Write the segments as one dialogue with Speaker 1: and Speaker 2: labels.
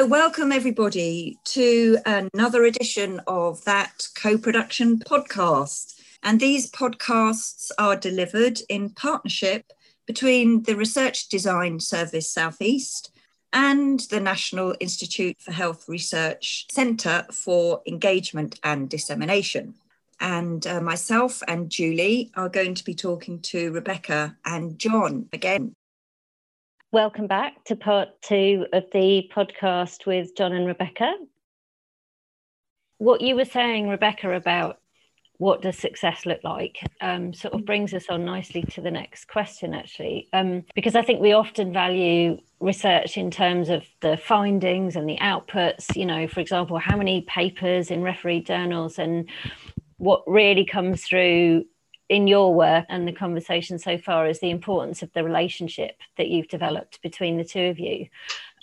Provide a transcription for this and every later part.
Speaker 1: So, welcome everybody to another edition of that co production podcast. And these podcasts are delivered in partnership between the Research Design Service Southeast and the National Institute for Health Research Centre for Engagement and Dissemination. And uh, myself and Julie are going to be talking to Rebecca and John again.
Speaker 2: Welcome back to part two of the podcast with John and Rebecca. What you were saying, Rebecca, about what does success look like um, sort of brings us on nicely to the next question actually um, because i think we often value research in terms of the findings and the outputs you know for example how many papers in referee journals and what really comes through in your work and the conversation so far is the importance of the relationship that you've developed between the two of you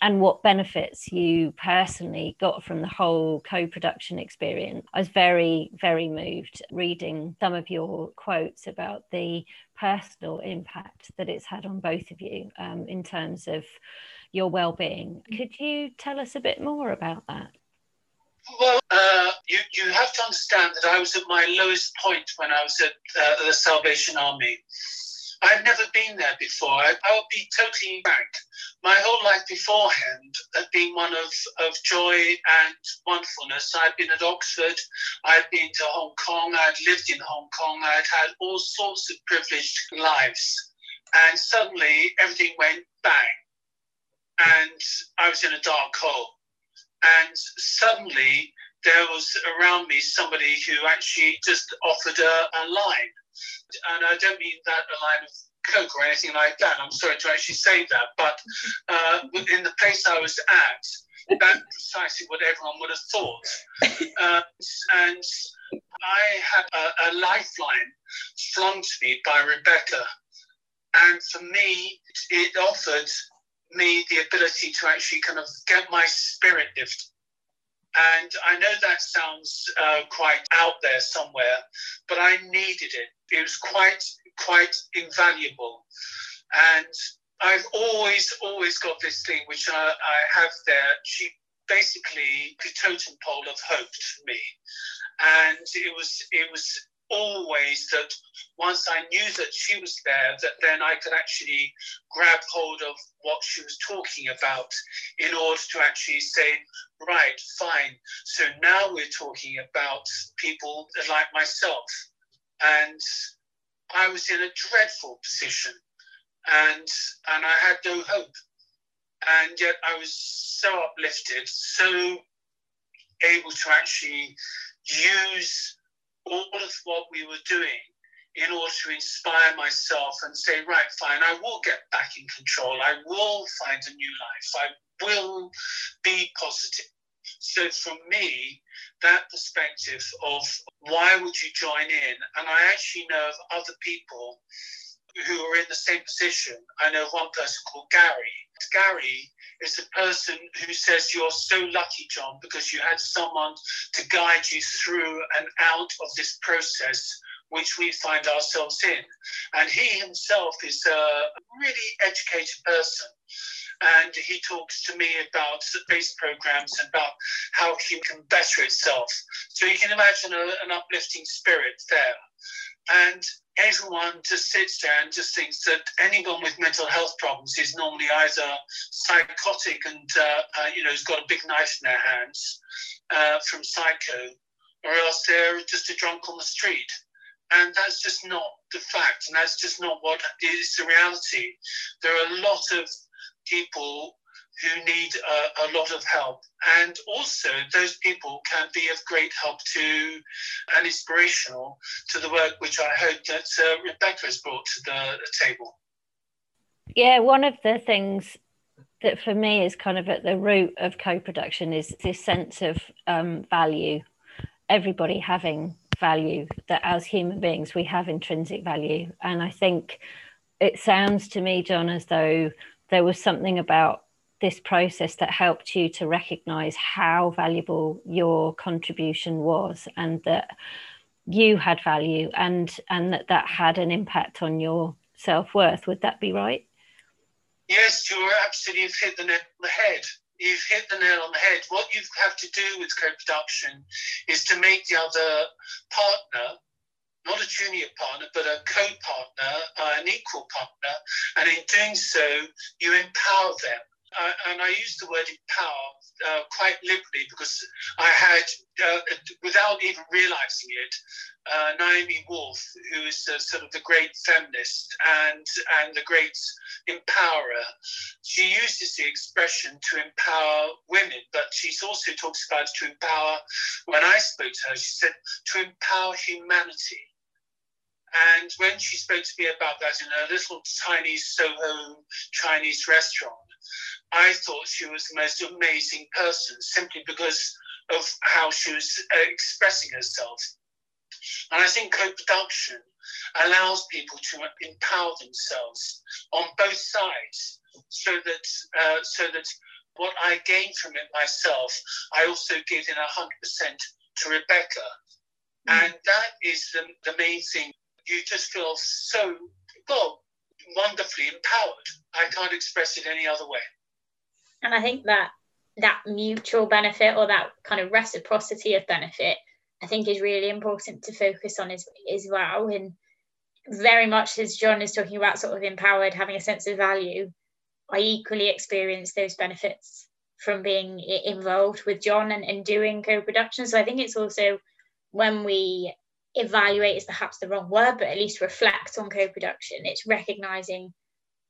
Speaker 2: and what benefits you personally got from the whole co-production experience. I was very, very moved reading some of your quotes about the personal impact that it's had on both of you um, in terms of your well-being. Could you tell us a bit more about that?
Speaker 3: Well, uh, you, you have to understand that I was at my lowest point when I was at uh, the Salvation Army. I've never been there before. I, will be totally frank. My whole life beforehand had been one of, of joy and wonderfulness. I'd been at Oxford, I'd been to Hong Kong, I'd lived in Hong Kong, I'd had all sorts of privileged lives. And suddenly everything went bang. And I was in a dark hole and suddenly there was around me somebody who actually just offered a, a line. And I don't mean that a line of Coke or anything like that. I'm sorry to actually say that, but uh, in the place I was at, that's precisely what everyone would have thought. Uh, and I had a, a, lifeline flung to me by Rebecca. And for me, it offered me the ability to actually kind of get my spirit lifted. And I know that sounds uh, quite out there somewhere, but I needed it. It was quite, quite invaluable. And I've always, always got this thing which I, I have there. She basically the totem pole of hope for me, and it was, it was always that once I knew that she was there, that then I could actually grab hold of what she was talking about in order to actually say, right, fine. So now we're talking about people like myself. And I was in a dreadful position and and I had no hope. And yet I was so uplifted, so able to actually use all of what we were doing in order to inspire myself and say, right, fine, I will get back in control. I will find a new life. I will be positive. So, from me, that perspective of why would you join in? And I actually know of other people who are in the same position. I know one person called Gary. Gary is the person who says you're so lucky, John, because you had someone to guide you through and out of this process which we find ourselves in. And he himself is a really educated person. And he talks to me about base programs and about how he can better itself. So you can imagine a, an uplifting spirit there. And everyone just sits there and just thinks that anyone with mental health problems is normally either psychotic and uh, uh, you know has got a big knife in their hands uh, from psycho, or else they're just a drunk on the street. And that's just not the fact, and that's just not what is the reality. There are a lot of people who need a, a, lot of help. And also, those people can be of great help to and inspirational to the work which I hope that uh, Rebecca has brought to the, table.
Speaker 2: Yeah, one of the things that for me is kind of at the root of co-production is this sense of um, value everybody having value that as human beings we have intrinsic value and i think it sounds to me john as though there was something about this process that helped you to recognize how valuable your contribution was and that you had value and and that that had an impact on your self-worth. Would that be right?
Speaker 3: Yes you're absolutely. You've hit the, nail on the head. You've hit the nail on the head. What you have to do with co-production is to make the other partner not a junior partner, but a co-partner, uh, an equal partner, and in doing so, you empower them. Uh, and I use the word empower uh, quite liberally because I had, uh, without even realizing it, uh, Naomi Wolf, who is sort of the great feminist and and the great empowerer. She uses the expression to empower women, but she also talks about to empower. When I spoke to her, she said to empower humanity. And when she spoke to me about that in a little tiny Soho Chinese restaurant, I thought she was the most amazing person simply because of how she was uh, expressing herself. And I think co production allows people to empower themselves on both sides so that, uh, so that what I gain from it myself, I also give in 100% to Rebecca. Mm. And that is the, the main thing. You just feel so, well, wonderfully empowered. I can't express it any other way.
Speaker 4: And I think that that mutual benefit or that kind of reciprocity of benefit, I think is really important to focus on as, as well. And very much as John is talking about sort of empowered, having a sense of value, I equally experience those benefits from being involved with John and, and doing co-production. So I think it's also when we evaluate is perhaps the wrong word, but at least reflect on co-production, it's recognizing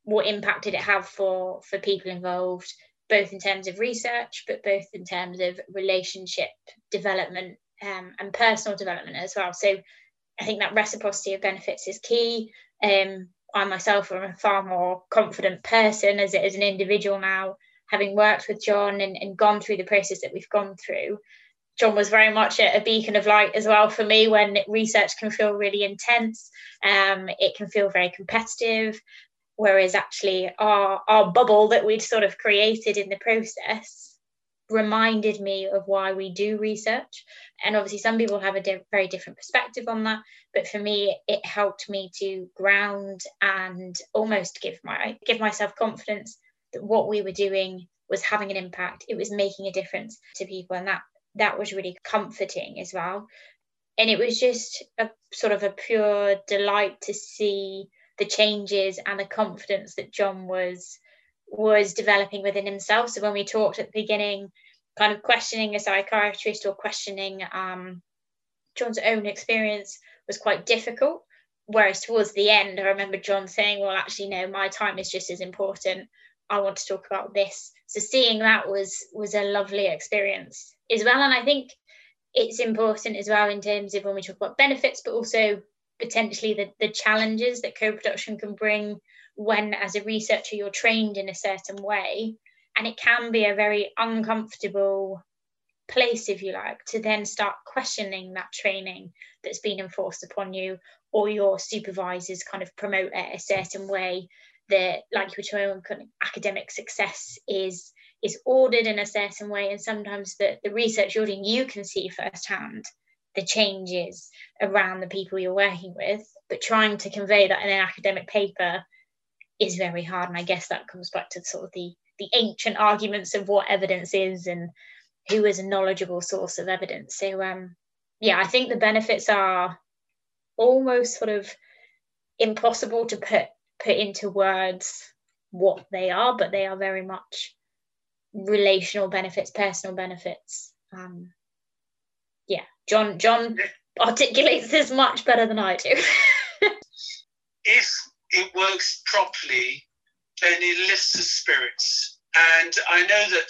Speaker 4: what impact did it have for for people involved both in terms of research, but both in terms of relationship development um, and personal development as well. So I think that reciprocity of benefits is key. Um, I myself am a far more confident person as, as an individual now, having worked with John and, and gone through the process that we've gone through. John was very much a, beacon of light as well for me when research can feel really intense. Um, it can feel very competitive whereas actually our our bubble that we'd sort of created in the process reminded me of why we do research. And obviously some people have a di- very different perspective on that but for me it helped me to ground and almost give my give myself confidence that what we were doing was having an impact. It was making a difference to people and that that was really comforting as well. And it was just a sort of a pure delight to see the changes and the confidence that John was was developing within himself. So when we talked at the beginning, kind of questioning a psychiatrist or questioning um, John's own experience was quite difficult. Whereas towards the end, I remember John saying, "Well, actually, no, my time is just as important. I want to talk about this." So seeing that was was a lovely experience as well. And I think it's important as well in terms of when we talk about benefits, but also potentially the, the challenges that co-production can bring when as a researcher you're trained in a certain way. And it can be a very uncomfortable place if you like to then start questioning that training that's been enforced upon you or your supervisors kind of promote it a certain way that like you were talking academic success is is ordered in a certain way. And sometimes the, the research you're doing you can see firsthand the changes around the people you're working with but trying to convey that in an academic paper is very hard. And i guess that comes back to sort of the the ancient arguments of what evidence is and who is a knowledgeable source of evidence. So um yeah i think the benefits are almost sort of impossible to put put into words what they are but they are very much relational benefits personal benefits. Um yeah John John articulates this much better than I do.
Speaker 3: if it works properly, then it lifts the spirits. And I know that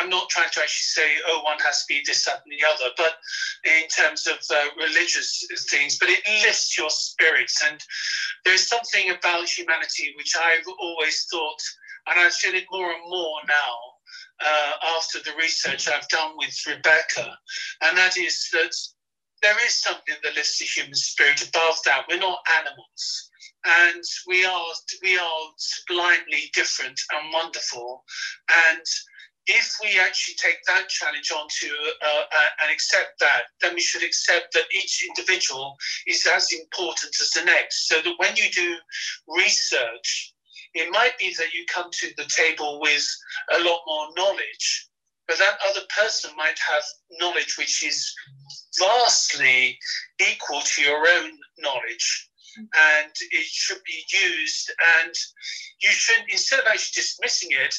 Speaker 3: I'm not trying to actually say, oh, one has to be this, that, and the other, but in terms of uh, religious things, but it lifts your spirits. And there's something about humanity which I've always thought, and I feel it more and more now, uh, after the research I've done with Rebecca, and that is that there is something that lifts the human spirit above that. We're not animals, and we are we are blindly different and wonderful, and if we actually take that challenge onto uh, uh, and accept that, then we should accept that each individual is as important as the next. So that when you do research, It might be that you come to the table with a lot more knowledge, but that other person might have knowledge which is vastly equal to your own knowledge and it should be used and you should instead of actually dismissing it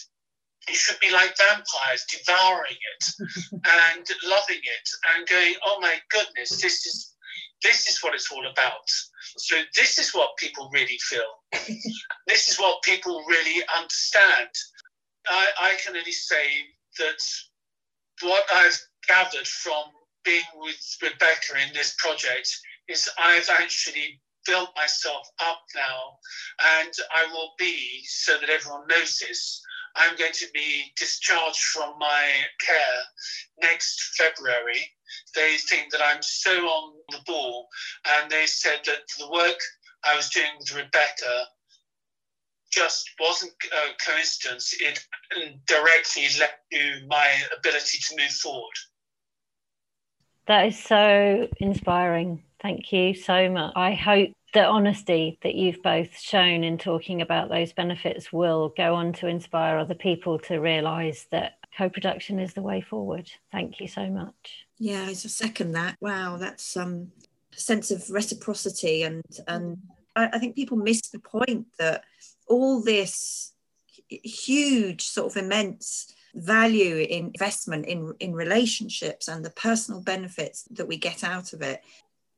Speaker 3: you should be like vampires devouring it and loving it and going oh my goodness this is this is what it's all about. So this is what people really feel. This is what people really understand. I, I can only say that what I've gathered from being with Rebecca in this project is I've actually built myself up now and I will be, so that everyone knows this, I'm going to be discharged from my care next February. They think that I'm so on the ball and they said that the work I was doing with Rebecca just wasn't a coincidence. It directly led to my ability to move forward.
Speaker 2: That is so inspiring. Thank you so much. I hope the honesty that you've both shown in talking about those benefits will go on to inspire other people to realise that co-production is the way forward. Thank you so much.
Speaker 1: Yeah, I second that. Wow, that's um sense of reciprocity and and mm-hmm. I, I think people miss the point that all this huge sort of immense value in investment in in relationships and the personal benefits that we get out of it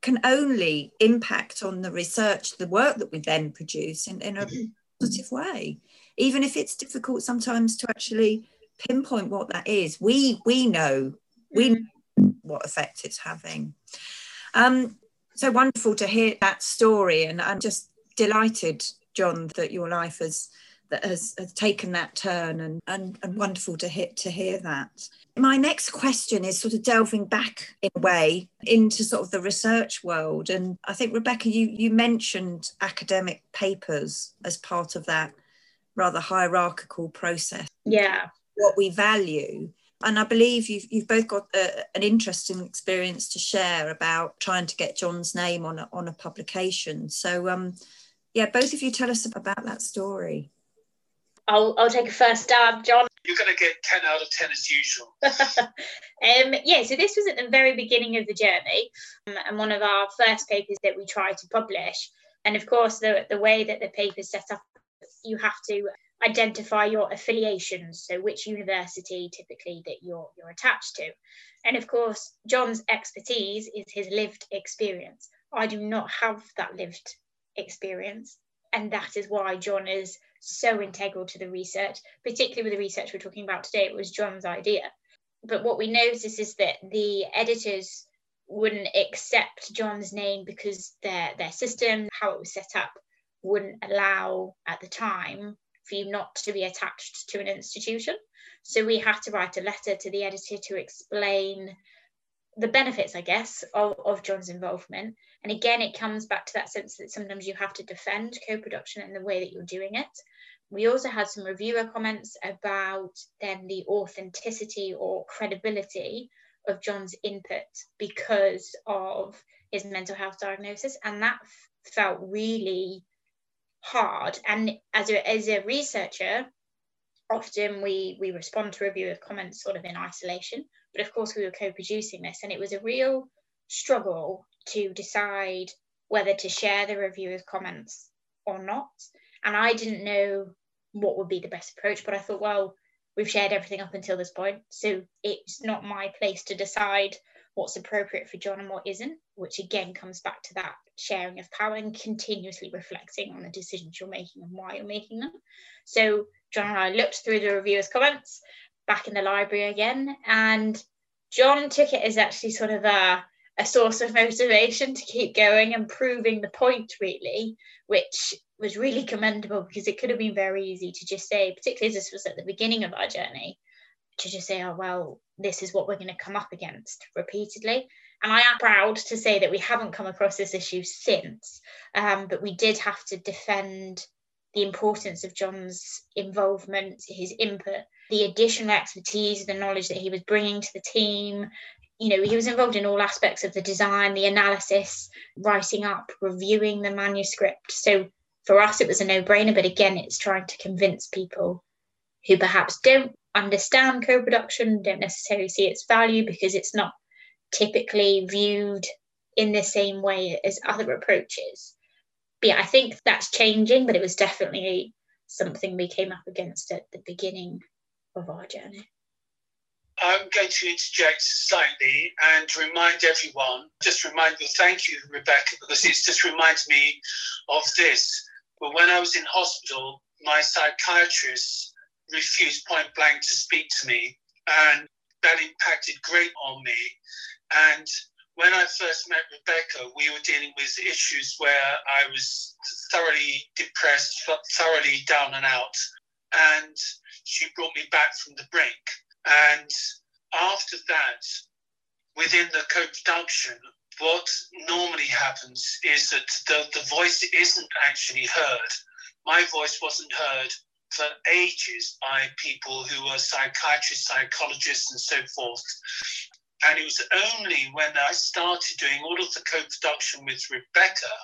Speaker 1: can only impact on the research the work that we then produce in, in a mm-hmm. positive way. Even if it's difficult sometimes to actually pinpoint what that is we we know we know what effect it's having um so wonderful to hear that story and i'm just delighted John, that your life has that has, has taken that turn and, and, and wonderful to hear to hear that. My next question is sort of delving back in a way into sort of the research world. And I think Rebecca, you you mentioned academic papers as part of that rather hierarchical process.
Speaker 4: Yeah.
Speaker 1: What we value. And I believe you've, you've both got a, an interesting experience to share about trying to get John's name on a, on a publication. So um, yeah, both of you tell us about that story.
Speaker 4: I'll, I'll take a first stab, John.
Speaker 3: You're going to get 10 out of 10 as usual.
Speaker 4: um, yeah, so this was at the very beginning of the journey um, and one of our first papers that we tried to publish. And of course, the, the way that the paper is set up, you have to identify your affiliations, so which university typically that you're, you're attached to. And of course, John's expertise is his lived experience. I do not have that lived experience. And that is why John is so integral to the research, particularly with the research we're talking about today. It was John's idea. But what we notice is that the editors wouldn't accept John's name because their their system, how it was set up, wouldn't allow at the time for you not to be attached to an institution. So we had to write a letter to the editor to explain the benefits, I guess, of, of John's involvement. And again, it comes back to that sense that sometimes you have to defend co production in the way that you're doing it. We also had some reviewer comments about then the authenticity or credibility of John's input because of his mental health diagnosis. And that felt really hard. And as a, as a researcher, often we we respond to reviewer comments sort of in isolation but of course, we were co producing this, and it was a real struggle to decide whether to share the reviewer's comments or not. And I didn't know what would be the best approach, but I thought, well, we've shared everything up until this point. So it's not my place to decide what's appropriate for John and what isn't, which again comes back to that sharing of power and continuously reflecting on the decisions you're making and why you're making them. So John and I looked through the reviewer's comments back in the library again. And John took it as actually sort of a, a source of motivation to keep going and proving the point, really, which was really commendable because it could have been very easy to just say, particularly as this was at the beginning of our journey, to just say, oh, well, this is what we're going to come up against repeatedly. And I am proud to say that we haven't come across this issue since, um, but we did have to defend the importance of John's involvement, his input, the additional expertise, the knowledge that he was bringing to the team. You know, he was involved in all aspects of the design, the analysis, writing up, reviewing the manuscript. So for us, it was a no brainer. But again, it's trying to convince people who perhaps don't understand co production, don't necessarily see its value because it's not typically viewed in the same way as other approaches. But yeah, I think that's changing, but it was definitely something we came up against at the beginning of our journey.
Speaker 3: I'm going to interject slightly and remind everyone, just remind you, thank you, Rebecca, because it just reminds me of this. But when I was in hospital, my psychiatrist refused point blank to speak to me, and that impacted great on me. And when I first met Rebecca, we were dealing with issues where I was thoroughly depressed, thoroughly down and out. And she brought me back from the brink. And after that, within the co production, what normally happens is that the, the voice isn't actually heard. My voice wasn't heard for ages by people who were psychiatrists, psychologists, and so forth. And it was only when I started doing all of the co production with Rebecca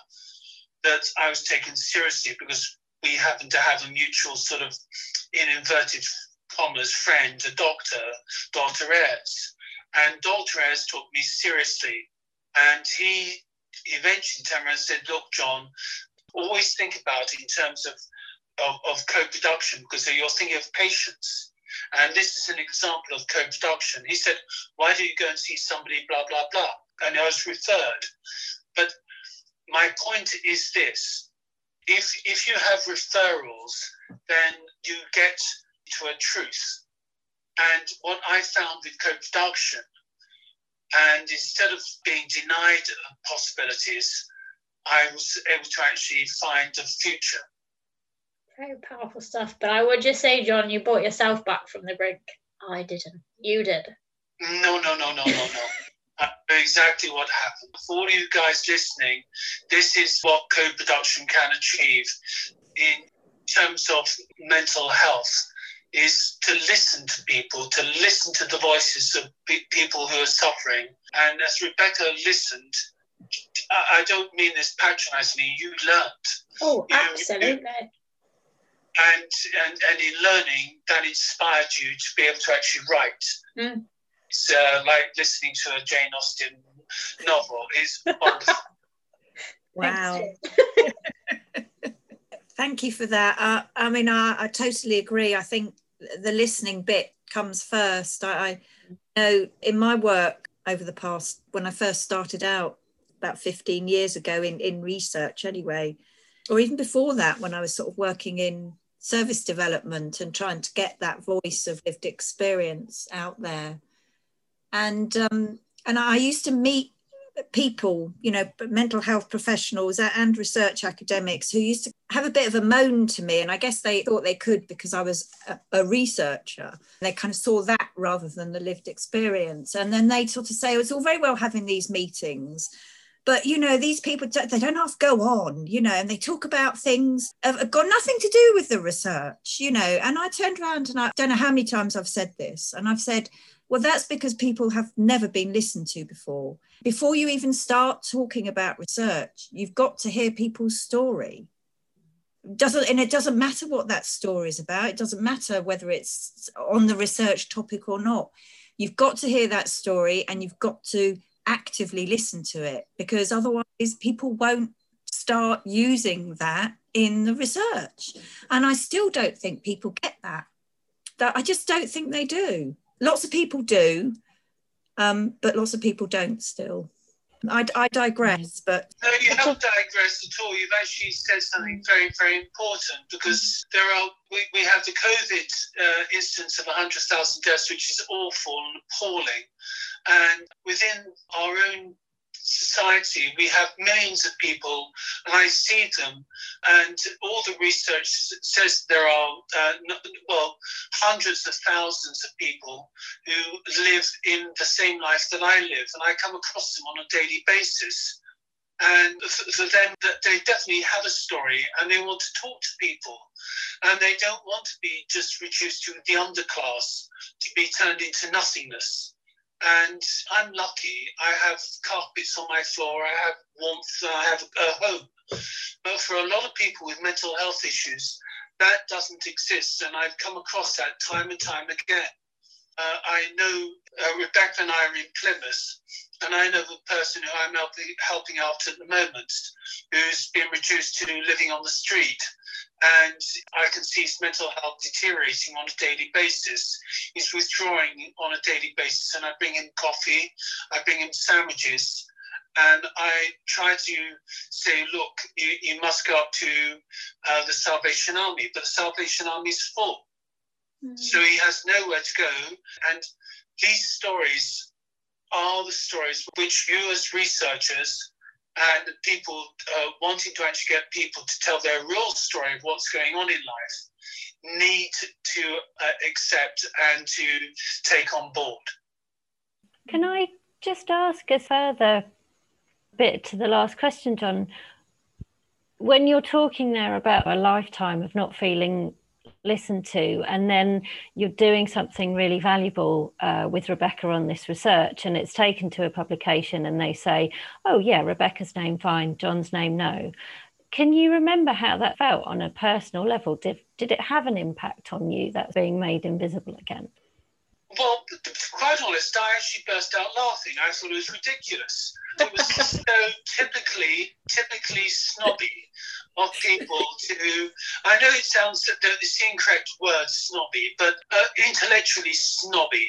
Speaker 3: that I was taken seriously because we happened to have a mutual sort of, in inverted commas, friend, a doctor, Dr. Ayres. And Dr. Ayres took me seriously. And he eventually turned around and said, Look, John, always think about it in terms of, of, of co production because you're thinking of patients and this is an example of co production. He said, Why do you go and see somebody, blah, blah, blah? And I was referred. But my point is this if, if you have referrals, then you get to a truth. And what I found with co production, and instead of being denied possibilities, I was able to actually find a future
Speaker 4: very powerful stuff. But I would just say, John, you brought yourself back from the brink. I didn't. You did.
Speaker 3: No, no, no, no, no, no. I know exactly what happened. For all you guys listening, this is what co-production can achieve in terms of mental health is to listen to people, to listen to the voices of people who are suffering. And as Rebecca listened, I don't mean this patronizingly, you learned.
Speaker 4: Oh, absolutely. You, you,
Speaker 3: and, and, and in learning, that inspired you to be able to actually write. Mm. It's uh, like listening to a Jane Austen novel. It's wonderful.
Speaker 1: wow. Thank you for that. Uh, I mean, I, I, totally agree. I think the listening bit comes first. I, I know in my work over the past, when I first started out about 15 years ago in, in research anyway, or even before that, when I was sort of working in service development and trying to get that voice of lived experience out there. And um, and I used to meet people, you know, mental health professionals and research academics who used to have a bit of a moan to me. And I guess they thought they could because I was a, a researcher. They kind of saw that rather than the lived experience. And then they sort of say, oh, it's all very well having these meetings, but you know these people they don't have to go on you know and they talk about things have got nothing to do with the research you know. And i turned around and i don't know how many times i've said this and i've said well that's because people have never been listened to before. Before you even start talking about research you've got to hear people's story. Doesn't and it doesn't matter what that story is about. It doesn't matter whether it's on the research topic or not. You've got to hear that story and you've got to actively listen to it because otherwise people won't start using that in the research. And I still don't think people get that. That I just don't think they do. Lots of people do, um, but lots of people don't still. I, I digress, but
Speaker 3: no, you haven't digressed at all. You've actually said something very, very important because there are we, we have the COVID uh, instance of 100,000 deaths, which is awful and appalling. And within our own society, we have millions of people, and I see them, and all the research says there are, uh, well, hundreds of thousands of people who live in the same life that I live, and I come across them on a daily basis. And for them, that they definitely have a story and they want to talk to people. And they don't want to be just reduced to the underclass, to be turned into nothingness and I'm lucky. I have carpets on my floor. I have warmth. I have a home. But for a lot of people with mental health issues, that doesn't exist. And I've come across that time and time again. Uh, I know uh, Rebecca and I are in Plymouth, and I know the person who I'm helping, helping out at the moment who's been reduced to living on the street. And I can see his mental health deteriorating on a daily basis. He's withdrawing on a daily basis, and I bring him coffee, I bring him sandwiches, and I try to say, look, you, you must go up to uh, the Salvation Army, but the Salvation Army is full. Mm-hmm. So he has nowhere to go. And these stories are the stories which you, as researchers, and people uh, wanting to actually get people to tell their real story of what's going on in life need to uh, accept and to take on board.
Speaker 2: Can I just ask a further bit to the last question, John? When you're talking there about a lifetime of not feeling listened to and then you're doing something really valuable uh, with rebecca on this research and it's taken to a publication and they say oh yeah rebecca's name fine john's name no can you remember how that felt on a personal level did, did it have an impact on you that's being made invisible again
Speaker 3: well, quite honest, I actually burst out laughing. I thought it was ridiculous. It was so typically, typically snobby of people to. I know it sounds that the incorrect word, snobby, but uh, intellectually snobby.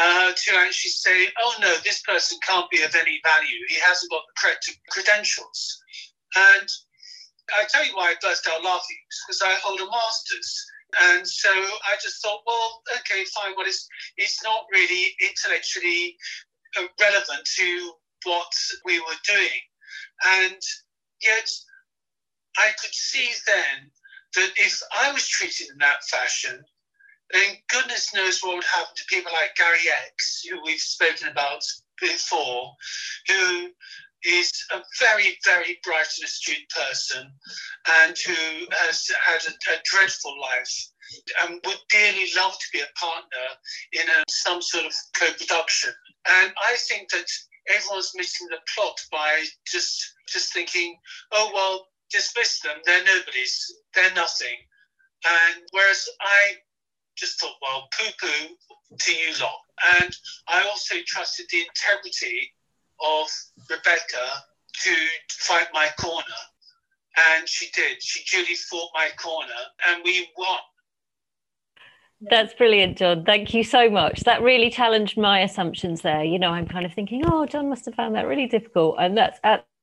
Speaker 3: Uh, to actually say, oh no, this person can't be of any value. He hasn't got the correct credentials. And I tell you why I burst out laughing because I hold a master's. And so I just thought, well, okay, fine. Well, it's, it's not really intellectually uh, relevant to what we were doing. And yet I could see then that if I was treated in that fashion, then goodness knows what would happen to people like Gary X, who we've spoken about before, who is a very, very bright and astute person and who has had a, a dreadful life and would dearly love to be a partner in a, some sort of co-production. And I think that everyone's missing the plot by just just thinking, oh well, dismiss them. They're nobodies. They're nothing. And whereas I just thought, well, poo-poo to you lot. And I also trusted the integrity of Rebecca to fight my corner. And she did. She duly fought my corner, and we won.
Speaker 2: That's brilliant, John. Thank you so much. That really challenged my assumptions there. You know, I'm kind of thinking, oh, John must have found that really difficult. And that's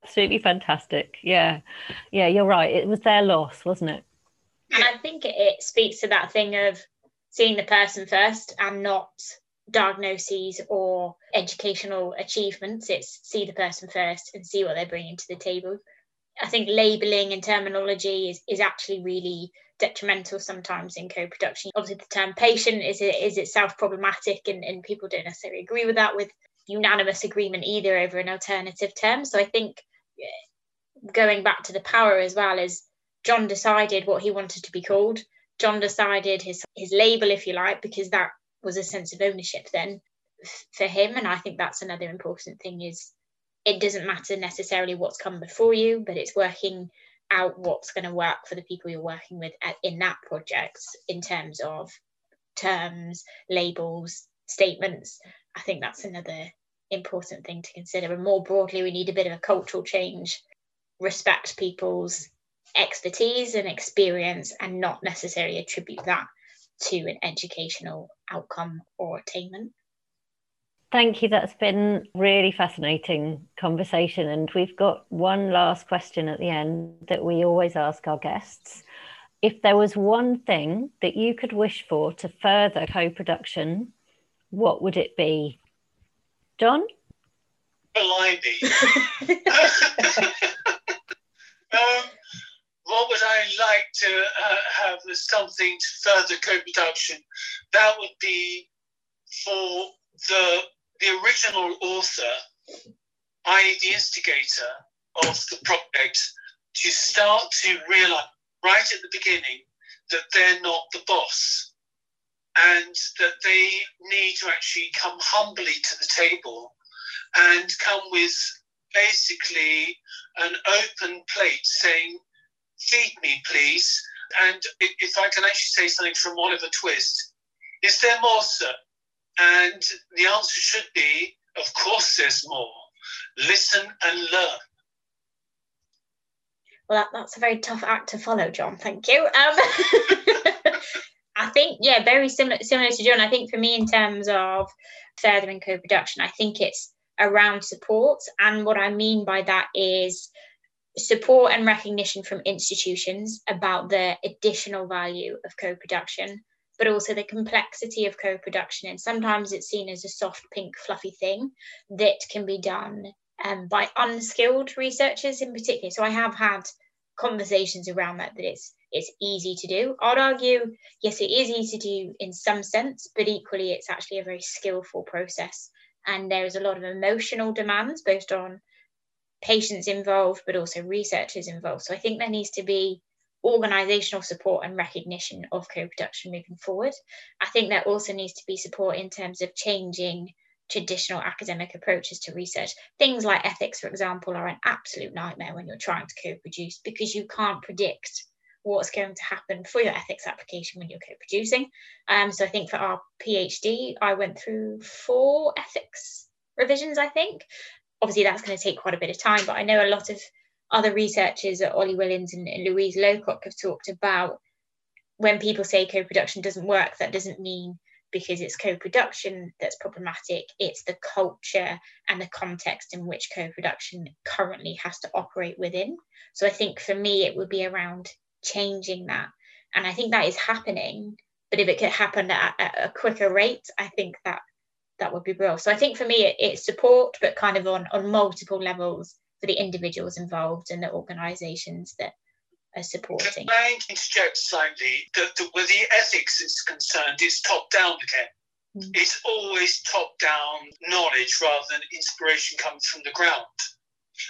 Speaker 2: absolutely fantastic. Yeah. Yeah, you're right. It was their loss, wasn't it?
Speaker 4: And I think it speaks to that thing of seeing the person first and not diagnoses or educational achievements. It's see the person first and see what they're bringing to the table. I think labeling and terminology is, is actually really detrimental sometimes in co-production. Obviously, the term patient is is itself problematic, and, and people don't necessarily agree with that with unanimous agreement either over an alternative term. So I think going back to the power as well is John decided what he wanted to be called. John decided his his label, if you like, because that was a sense of ownership then for him. And I think that's another important thing is it doesn't matter necessarily what's come before you, but it's working out what's going to work for the people you're working with at, in that project in terms of terms, labels, statements. I think that's another important thing to consider. And more broadly, we need a bit of a cultural change, respect people's expertise and experience, and not necessarily attribute that to an educational outcome or attainment.
Speaker 2: Thank you. That's been really fascinating conversation. And we've got one last question at the end that we always ask our guests. If there was one thing that you could wish for to further co production, what would it be? John?
Speaker 3: Blimey. um, what would I like to uh, have as something to further co production? That would be for the the original author, i.e., the instigator of the project, to start to realize right at the beginning that they're not the boss and that they need to actually come humbly to the table and come with basically an open plate saying, feed me, please. And if I can actually say something from Oliver Twist, is there more, sir? And the answer should be, of course, there's more. Listen and learn.
Speaker 4: Well, that, that's a very tough act to follow, John. Thank you. Um, I think, yeah, very similar similar to John. I think for me, in terms of furthering co-production, I think it's around support, and what I mean by that is support and recognition from institutions about the additional value of co-production but also the complexity of co-production. And sometimes it's seen as a soft pink fluffy thing that can be done um, by unskilled researchers in particular. So i have had conversations around that that it's it's easy to do i'd argue yes it is easy to do in some sense but equally it's actually a very skillful process and there is a lot of emotional demands both on patients involved, but also researchers involved. So I think there needs to be organizational support and recognition of co-production moving forward. I think there also needs to be support in terms of changing traditional academic approaches to research. Things like ethics, for example, are an absolute nightmare when you're trying to co-produce because you can't predict what's going to happen for your ethics application when you're co-producing. Um, so I think for our PhD, I went through four ethics revisions, I think, obviously that's going to take quite a bit of time, but I know a lot of other researchers at Oli Williams and, and Louise Locock have talked about when people say co-production doesn't work, that doesn't mean because it's co-production that's problematic. It's the culture and the context in which co-production currently has to operate within. So I think for me, it would be around changing that. And I think that is happening. But if it could happen at, at a quicker rate, I think that that would be brilliant. So I think for me, it, it's support, but kind of on, on multiple levels for the individuals involved and the organisations that are supporting.
Speaker 3: Can I interject slightly? The, where the ethics is concerned, it's top down again. Mm. It's always top down knowledge rather than inspiration coming from the ground.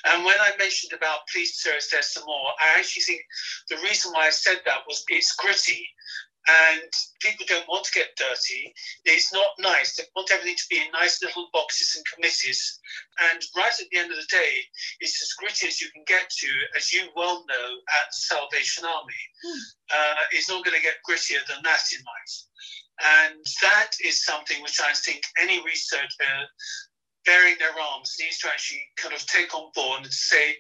Speaker 3: And when I mentioned about please, sir, is there some more? I actually think the reason why I said that was it's gritty and people don't want to get dirty. It's not nice. They want everything to be in nice little boxes and committees. And right at the end of the day, it's as gritty as you can get to, as you well know, at Salvation Army. Hmm. Uh, it's not going to get grittier than that in life. And that is something which I think any researcher bearing their arms needs to actually kind of take on board and say,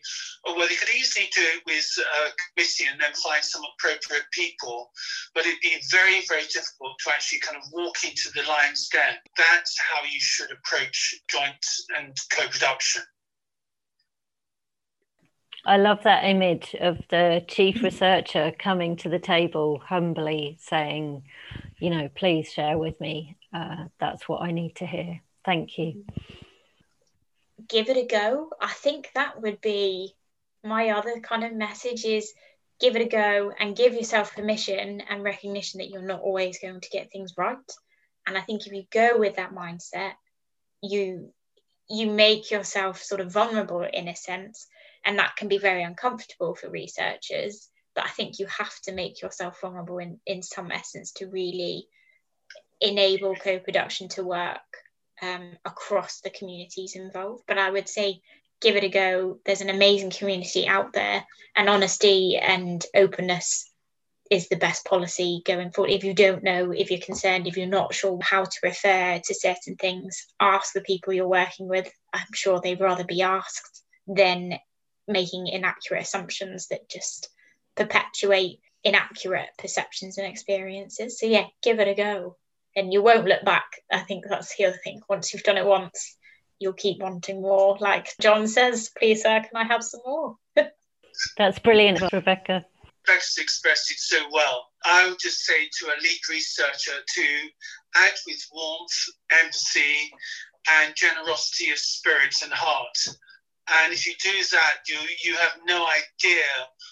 Speaker 3: oh, well, they could easily do it with a committee and then find some appropriate people, but it'd be very, very difficult to actually kind of walk into the lion's den. That's how you should approach joint and co-production.
Speaker 2: I love that image of the chief researcher coming to the table humbly saying, you know, please share with me. Uh, that's what I need to hear. Thank you
Speaker 4: give it a go. I think that would be my other kind of message is give it a go and give yourself permission and recognition that you're not always going to get things right. And I think if you go with that mindset, you you make yourself sort of vulnerable in a sense, and that can be very uncomfortable for researchers. But I think you have to make yourself vulnerable in, in some essence to really enable co-production to work um, across the communities involved. But I would say give it a go. There's an amazing community out there, and honesty and openness is the best policy going forward. If you don't know, if you're concerned, if you're not sure how to refer to certain things, ask the people you're working with. I'm sure they'd rather be asked than making inaccurate assumptions that just perpetuate inaccurate perceptions and experiences. So, yeah, give it a go and you won't look back. I think that's the other thing. Once you've done it once, you'll keep wanting more. Like John says, please, sir, can I have some more?
Speaker 2: that's brilliant, Rebecca.
Speaker 3: Rebecca's expressed it so well. I would just say to a lead researcher to act with warmth, empathy, and generosity of spirit and heart. And if you do that, you, you have no idea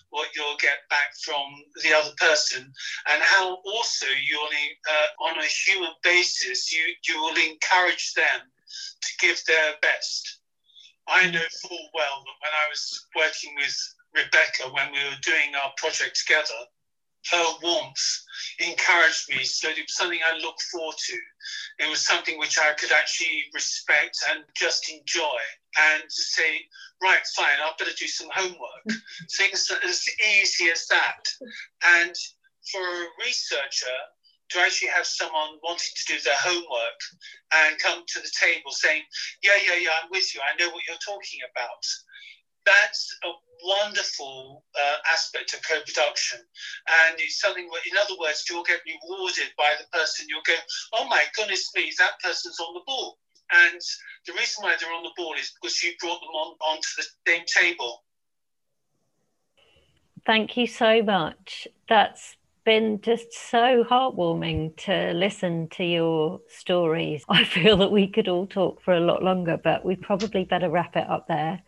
Speaker 3: what you'll get back from the other person and how also you'll, uh, on a human basis, you, you will encourage them to give their best. I know full well that when I was working with Rebecca, when we were doing our project together, her warmth encouraged me. So it was something I looked forward to. It was something which I could actually respect and just enjoy. And to say, right, fine, I'll better do some homework. Things as easy as that. And for a researcher, to actually have someone wanting to do their homework and come to the table saying, Yeah, yeah, yeah, I'm with you. I know what you're talking about. That's a wonderful uh, aspect of co-production and it's something where in other words you'll get rewarded by the person you'll go oh my goodness me that person's on the ball and the reason why they're on the ball is because you brought them on onto the same table
Speaker 2: thank you so much that's been just so heartwarming to listen to your stories. I feel that we could all talk for a lot longer, but we probably better wrap it up there.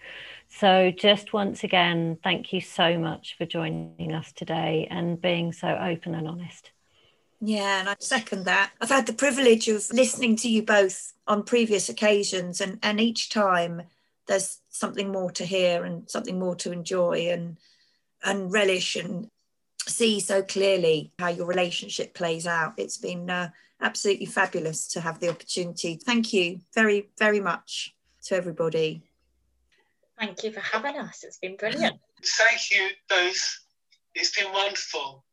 Speaker 2: So, just once again, thank you so much for joining us today and being so open and honest.
Speaker 1: Yeah, and I second that. I've had the privilege of listening to you both on previous occasions, and, and each time there's something more to hear and something more to enjoy and and relish and see so clearly how your relationship plays out. It's been uh, absolutely fabulous to have the opportunity. Thank you very, very much to everybody.
Speaker 4: Thank you for having us. It's been brilliant.
Speaker 3: Thank you both. It's been wonderful.